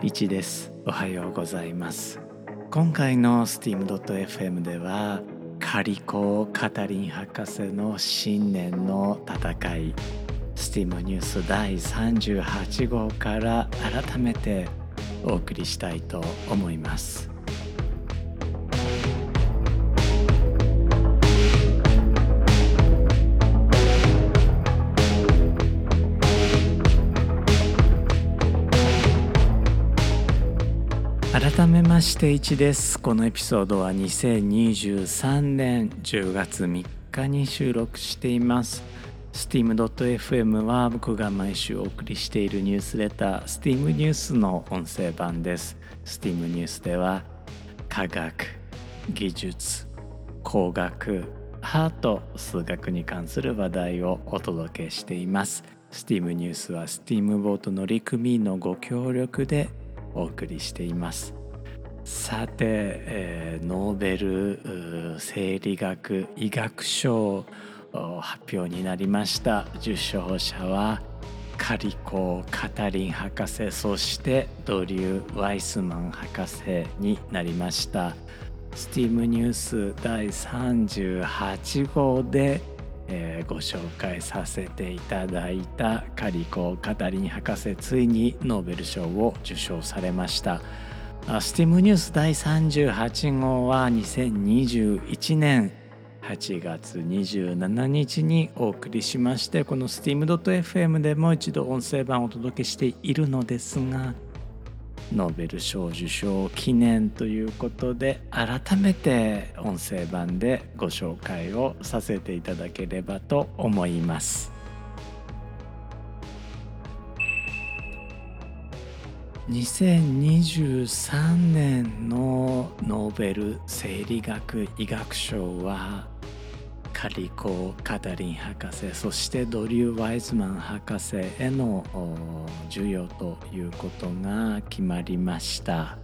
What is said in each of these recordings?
リチです。おはようございます。今回の steam.fm ではカリコ・カタリン博士の新年の戦い。STEAM ニュース第38号から改めてお送りしたいと思います。改めまして1です。このエピソードは2023年10月3日に収録しています。steam.fm は僕が毎週お送りしているニュースレター STEAM ニュースの音声版です。STEAM ニュースでは科学技術工学アート数学に関する話題をお届けしています。STEAM ニュースは STEAM ボート乗組員のご協力でお送りしています。さて、えー、ノーベル生理学医学賞発表になりました。受賞者はカリコカタリン博士そしてドリュー・ワイスマン博士になりました。スティームニュース第38号で、えー、ご紹介させていただいたカリコカタリン博士ついにノーベル賞を受賞されました。スティームニュース第38号は2021年8月27日にお送りしましてこの steam.fm でもう一度音声版をお届けしているのですがノーベル賞受賞記念ということで改めて音声版でご紹介をさせていただければと思います。2023年のノーベル生理学医学賞はカリコ・カタリン博士そしてドリュー・ワイズマン博士への授与ということが決まりました。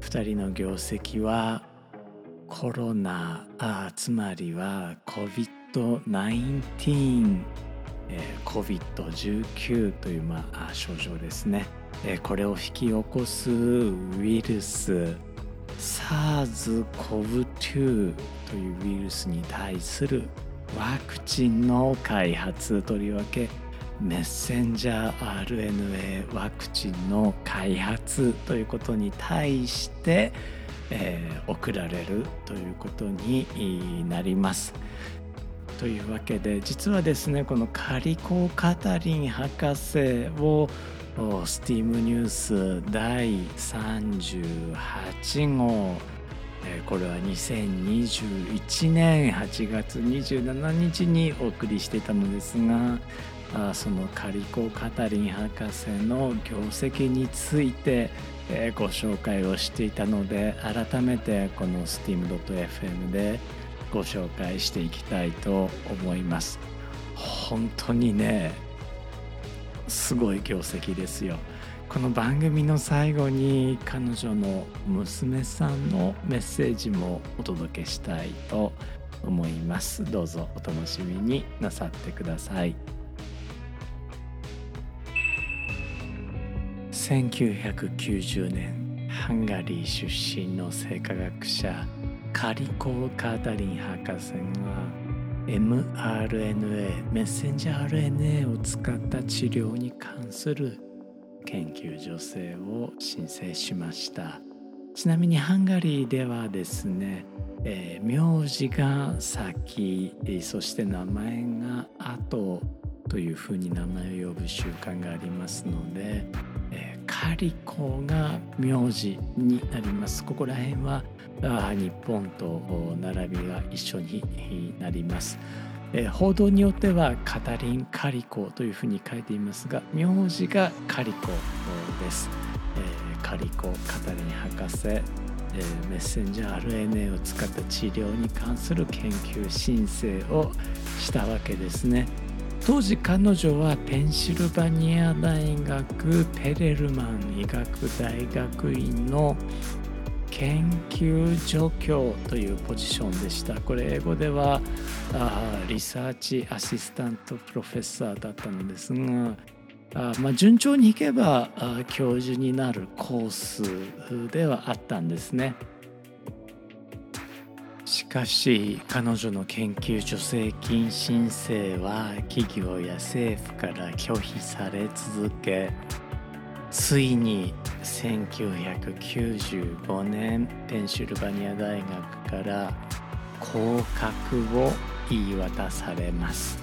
2人の業績はコロナあつまりは COVID-19 えー、COVID-19 という、まあ、症状ですね、えー、これを引き起こすウイルス SARS-CoV-2 というウイルスに対するワクチンの開発とりわけメッセンジャー RNA ワクチンの開発ということに対して、えー、送られるということになります。というわけで実はですねこのカリコ・カタリン博士をスティームニュース第38号これは2021年8月27日にお送りしていたのですがそのカリコ・カタリン博士の業績についてご紹介をしていたので改めてこの steam.fm でご紹介していきたいと思います。本当にねすごい業績ですよ。この番組の最後に彼女の娘さんのメッセージもお届けしたいと思います。どうぞお楽しみになさってください。1990年ハンガリー出身の生化学者カリコー・カータリン博士が mRNA メッセンジャー RNA を使った治療に関する研究助成を申請しました。ちなみにハンガリーではですね、えー、名字が先そして名前が後というふうに名前を呼ぶ習慣がありますので、えー、カリコが名字になります。ここら辺は日本と並びが一緒になります。報道によってはカタリン・カリコというふうに書いていますが名字がカリコです。カリコ・カタリン博士メッセンジャー RNA を使った治療に関する研究申請をしたわけですね。当時彼女はペンシルバニア大学ペレルマン医学大学院の研究助教というポジションでしたこれ英語ではあリサーチアシスタントプロフェッサーだったのですがあまあ、順調にいけばあ教授になるコースではあったんですね。しかし彼女の研究助成金申請は企業や政府から拒否され続けついに1995年ペンシルバニア大学から降格を言い渡されます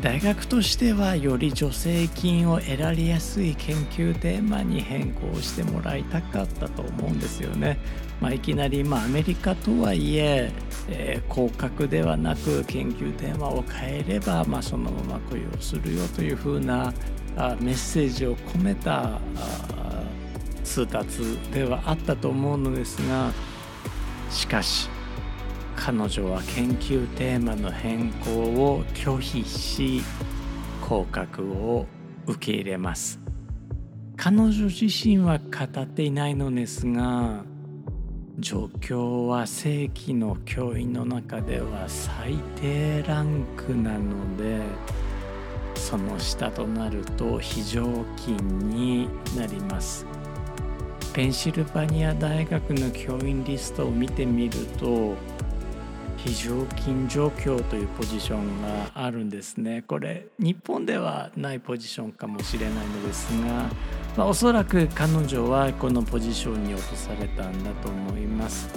大学としてはより助成金を得られやすい研究テーマに変更してもらいたかったと思うんですよね。まあ、いきなり、まあ、アメリカとはいええー、降格ではなく研究テーマを変えれば、まあ、そのまま雇用するよというふうなメッセージを込めた通達ではあったと思うのですがしかし彼女は研究テーマの変更を拒否し降格を受け入れます。彼女自身は語っていないのですが状況は正規の教員の中では最低ランクなのでその下となると非常勤になります。ペンシルバニア大学の教員リストを見てみると非常勤状況というポジションがあるんですね。これ日本ではないポジションかもしれないのですが、まあ、おそらく彼女はこのポジションに落とされたんだと思います。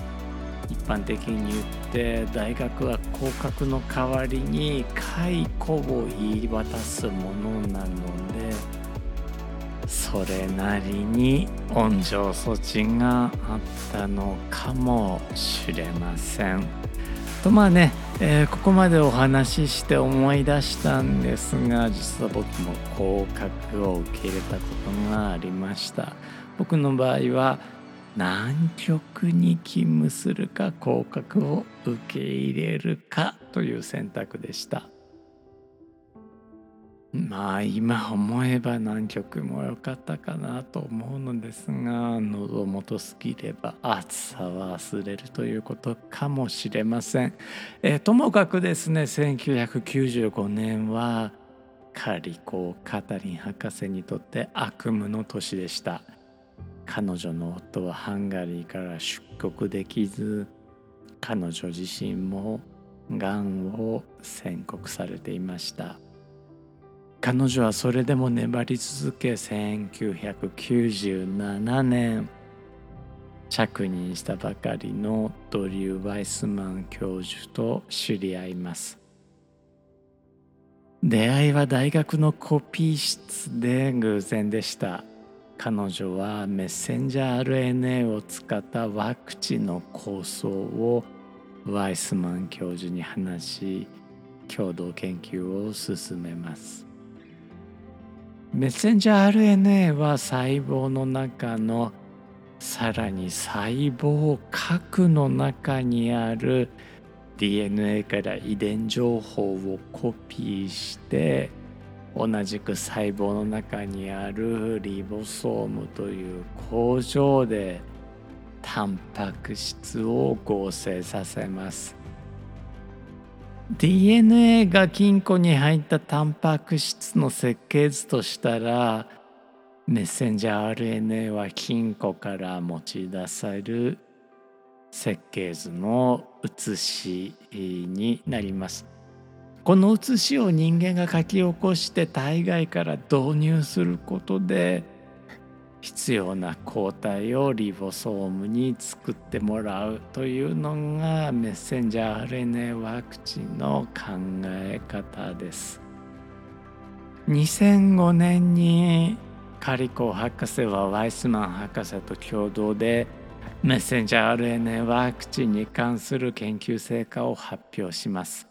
般的に言って大学は降格の代わりに解雇を言い渡すものなのでそれなりに温情措置があったのかもしれません。とまあね、えー、ここまでお話しして思い出したんですが実は僕も降格を受け入れたことがありました僕の場合は南極に勤務するか降格を受け入れるかという選択でしたまあ今思えば南極も良かったかなと思うのですが喉元すぎれば暑さは忘れるということかもしれません。えー、ともかくですね1995年はカリコ・カタリン博士にとって悪夢の年でした。彼女の夫はハンガリーから出国できず彼女自身もがんを宣告されていました。彼女はそれでも粘り続け1997年着任したばかりのドリュー・ワイスマン教授と知り合います出会いは大学のコピー室で偶然でした彼女はメッセンジャー RNA を使ったワクチンの構想をワイスマン教授に話し共同研究を進めます。メッセンジャー RNA は細胞の中のさらに細胞核の中にある DNA から遺伝情報をコピーして同じく細胞の中にあるリボソームという工場でタンパク質を合成させます DNA が金庫に入ったタンパク質の設計図としたらメッセンジャー RNA は金庫から持ち出される設計図の写しになります。この写しを人間が書き起こして体外から導入することで必要な抗体をリボソームに作ってもらうというのがメッセンジャー RNA ワクチンの考え方です。2005年にカリコ博士はワイスマン博士と共同でメッセンジャー RNA ワクチンに関する研究成果を発表します。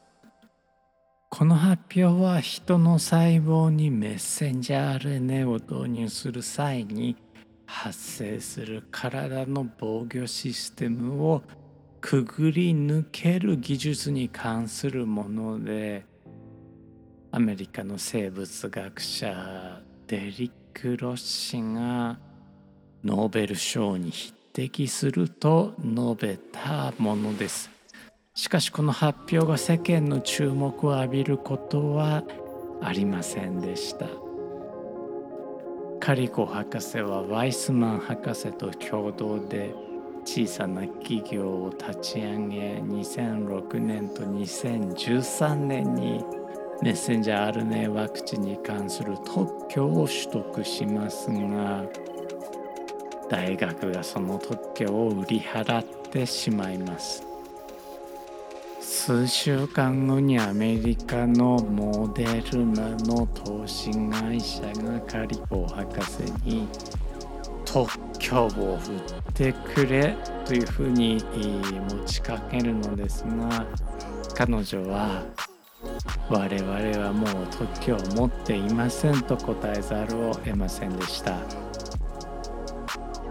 この発表は人の細胞にメッセンジャー RNA を導入する際に発生する体の防御システムをくぐり抜ける技術に関するものでアメリカの生物学者デリック・ロッシがノーベル賞に匹敵すると述べたものです。しかしこの発表が世間の注目を浴びることはありませんでした。カリコ博士はワイスマン博士と共同で小さな企業を立ち上げ2006年と2013年にメッセンジャー RNA ワクチンに関する特許を取得しますが大学がその特許を売り払ってしまいます。数週間後にアメリカのモデルナの投資会社がカリコ博士に特許を振ってくれというふうに持ちかけるのですが彼女は我々はもう特許を持っていませんと答えざるを得ませんでした。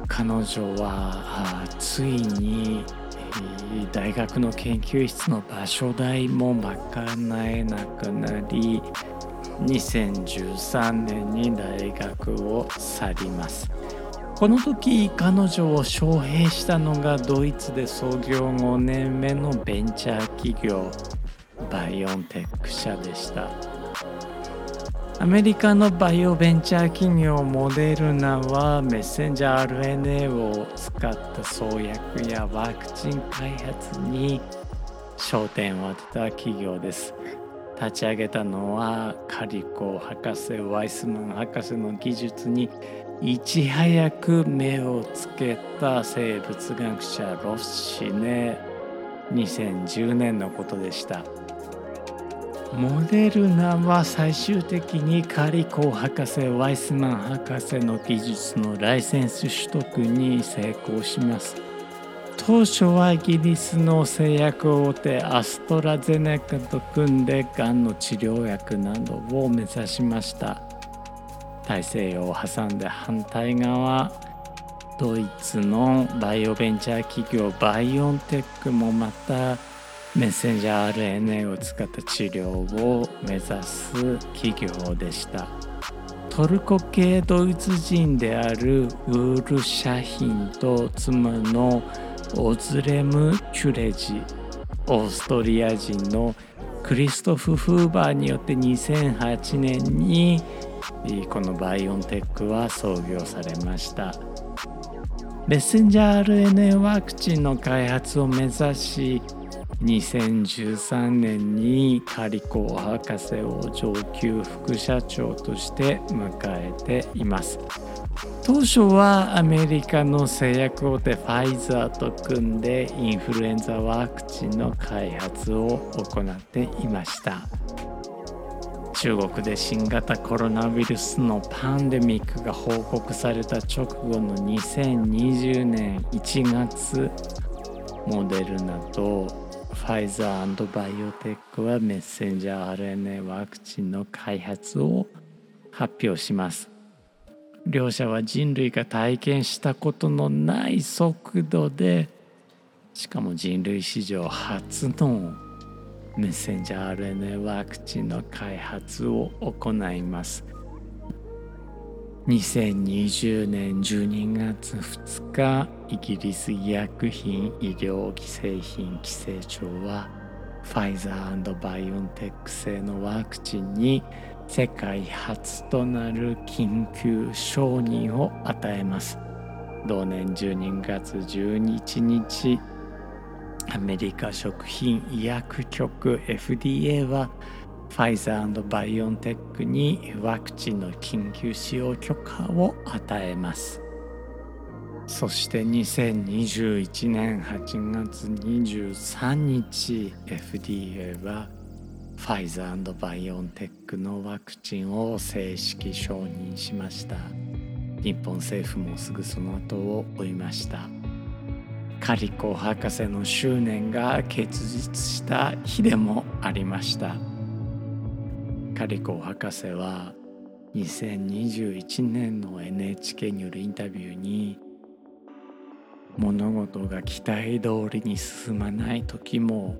彼女はついに大学の研究室の場所代も賄えなくなり2013年に大学を去ります。この時彼女を招聘したのがドイツで創業5年目のベンチャー企業バイオンテック社でした。アメリカのバイオベンチャー企業モデルナはメッセンジャー RNA を使った創薬やワクチン開発に焦点を当てた企業です。立ち上げたのはカリコ博士ワイスマン博士の技術にいち早く目をつけた生物学者ロッシネ。2010年のことでした。モデルナは最終的にカリコ博士ワイスマン博士の技術のライセンス取得に成功します。当初はイギリスの製薬大手アストラゼネカと組んでがんの治療薬などを目指しました。大西洋を挟んで反対側ドイツのバイオベンチャー企業バイオンテックもまたメッセンジャー RNA を使った治療を目指す企業でした。トルコ系ドイツ人であるウール・シャヒンと妻のオズレム・チュレジ。オーストリア人のクリストフ・フーバーによって2008年にこのバイオンテックは創業されました。メッセンジャー RNA ワクチンの開発を目指し2013年にカリコ博士を上級副社長として迎えています。当初はアメリカの製薬大手ファイザーと組んでインフルエンザワクチンの開発を行っていました。中国で新型コロナウイルスのパンデミックが報告された直後の2020年1月モデルナとファイザーバイオテックはメッセンジャー RNA ワクチンの開発を発表します。両者は人類が体験したことのない速度でしかも人類史上初のメッセンジャー RNA ワクチンの開発を行います。2020年12月2日イギリス医薬品医療製品規制庁はファイザーバイオンテック製のワクチンに世界初となる緊急承認を与えます。同年12月12日アメリカ食品医薬局 FDA はファイザーバイオンテックにワクチンの緊急使用許可を与えます。そして2021年8月23日 FDA はファイザーバイオンテックのワクチンを正式承認しました。日本政府もすぐその後を追いました。カリコ博士の執念が結実した日でもありました。カリコ博士は2021年の NHK によるインタビューに物事が期待通りに進まない時も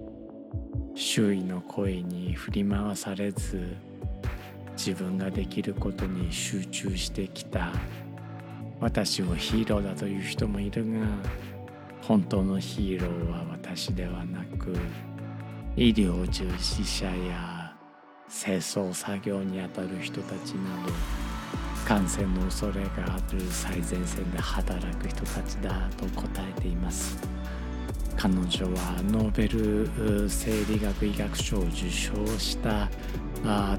周囲の声に振り回されず自分ができることに集中してきた。私をヒーローだという人もいるが本当のヒーローは私ではなく医療従事者や清掃作業にあたる人たちなど感染の恐れがある最前線で働く人たちだと答えています。彼女はノーベル生理学医学賞を受賞した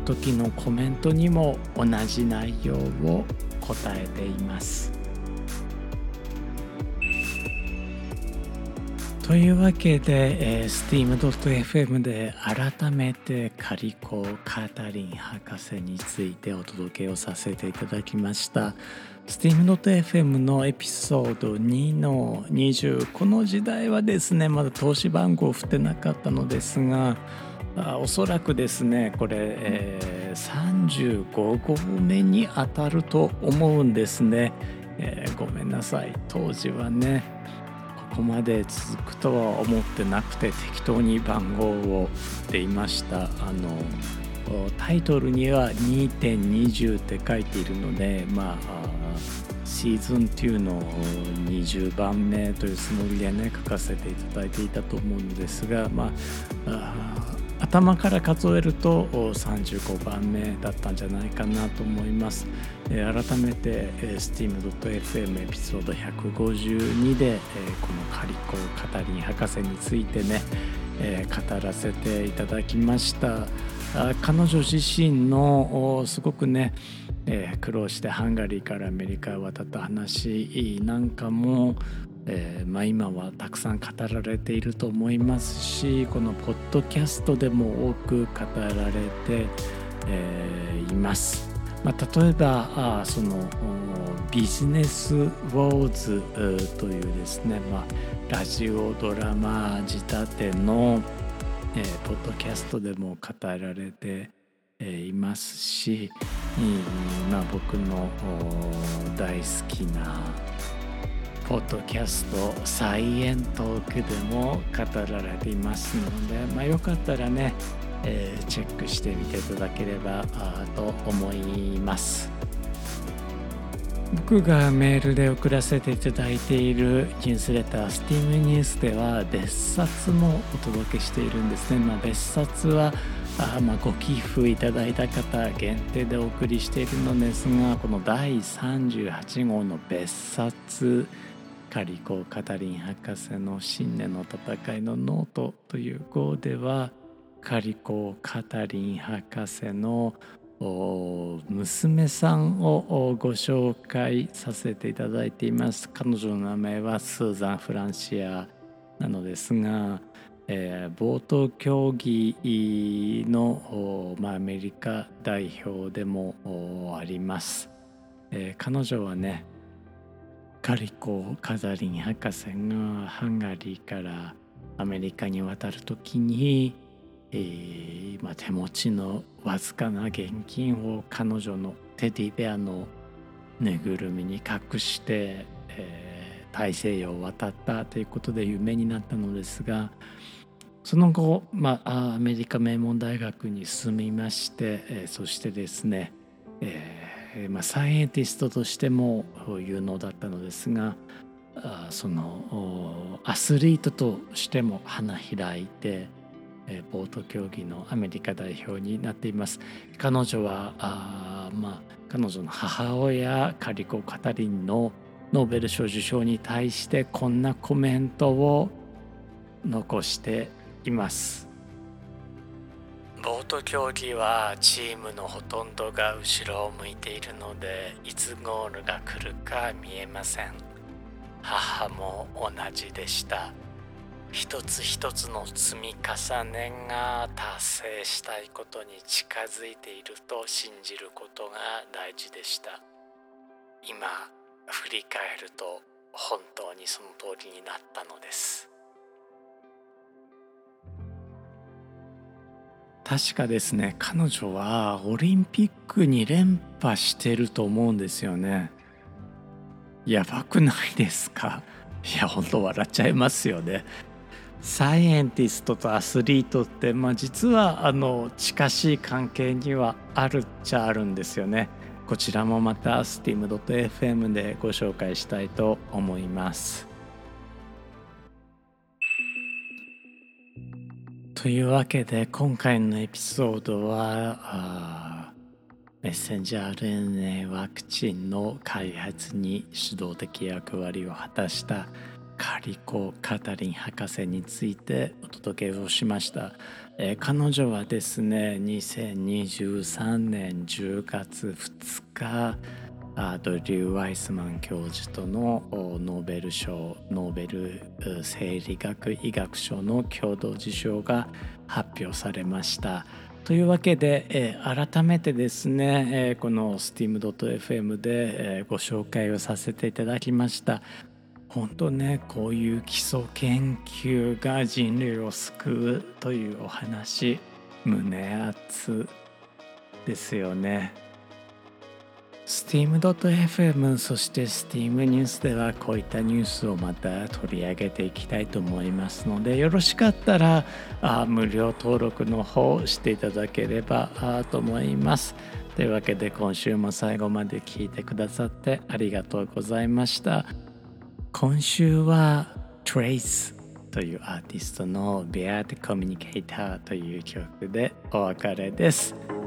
時のコメントにも同じ内容を答えています。というわけで、えー、steam.fm で改めてカリコ・カタリン博士についてお届けをさせていただきました。steam.fm のエピソード2の20この時代はですねまだ投資番号を振ってなかったのですがあおそらくですねこれ、えー、35号目に当たると思うんですね、えー、ごめんなさい。当時はねここまで続くとは思ってなくて適当に番号を振っていました。あのタイトルには2.20って書いているのでまあシーズン2の20番目というつもりでね書かせていただいていたと思うんですがまあ頭から数えると35番目だったんじゃないかなと思います。改めて、steam.fm エピソード152で、このカリコ・カタリン博士についてね、語らせていただきました。彼女自身のすごくね、苦労してハンガリーからアメリカへ渡った話なんかもえー、まあ、今はたくさん語られていると思いますしこのポッドキャストでも多く語られて、えー、います。まあ、例えばあそのビジネスウォーズというですね、まあ、ラジオドラマ仕立ての、えー、ポッドキャストでも語られて、えー、いますし、まあ、僕の大好きなポッドキャスト「サイエントーク」でも語られていますので、まあ、よかったらね、えー、チェックしてみていただければと思います。僕がメールで送らせていただいているニュースレター STEAM ニュースでは別冊もお届けしているんですね。まあ、別冊はあまあご寄付いただいた方限定でお送りしているのですがこの第38号の別冊カリコ・カタリン博士の新年の戦いのノートという号ではカリコ・カタリン博士の娘さんをご紹介させていただいています。彼女の名前はスーザン・フランシアなのですが、えー、冒頭競技の、まあ、アメリカ代表でもあります、えー、彼女はねカリコ・カザリン博士がハンガリーからアメリカに渡る時に、えーまあ、手持ちのわずかな現金を彼女のテディベアのぬいぐるみに隠して、えー、大西洋を渡ったということで有名になったのですがその後、まあ、アメリカ名門大学に進みまして、えー、そしてですね、えーえ、まあ、サイエンティストとしても有能だったのですがそのアスリートとしても花開いて、え、ボート競技のアメリカ代表になっています彼女はあ、まあ、彼女の母親カリコ・カタリンのノーベル賞受賞に対してこんなコメントを残しています。ボート競技はチームのほとんどが後ろを向いているのでいつゴールが来るか見えません。母も同じでした。一つ一つの積み重ねが達成したいことに近づいていると信じることが大事でした。今振り返ると本当にその通りになったのです。確かですね彼女はオリンピックに連覇してると思うんですよね。やばくないですか？いや本当笑っちゃいますよね。サイエンティストとアスリートって、まあ、実はあの近しい関係にはあるっちゃあるんですよね。こちらもまた steam.fm でご紹介したいと思います。というわけで今回のエピソードはメッセンジャー RNA ワクチンの開発に主導的役割を果たしたカリコ・カタリン博士についてお届けをしました、えー、彼女はですね2023年10月2日アドリュー・ワイスマン教授とのノーベル賞ノーベル生理学医学賞の共同受賞が発表されました。というわけで、えー、改めてですね、えー、この steam.fm で、えー、ご紹介をさせていただきました本当ねこういう基礎研究が人類を救うというお話胸熱ですよね steam.fm そして steam ニュースではこういったニュースをまた取り上げていきたいと思いますのでよろしかったらあ無料登録の方していただければあと思いますというわけで今週も最後まで聞いてくださってありがとうございました今週は Trace というアーティストの Beard Communicator という曲でお別れです。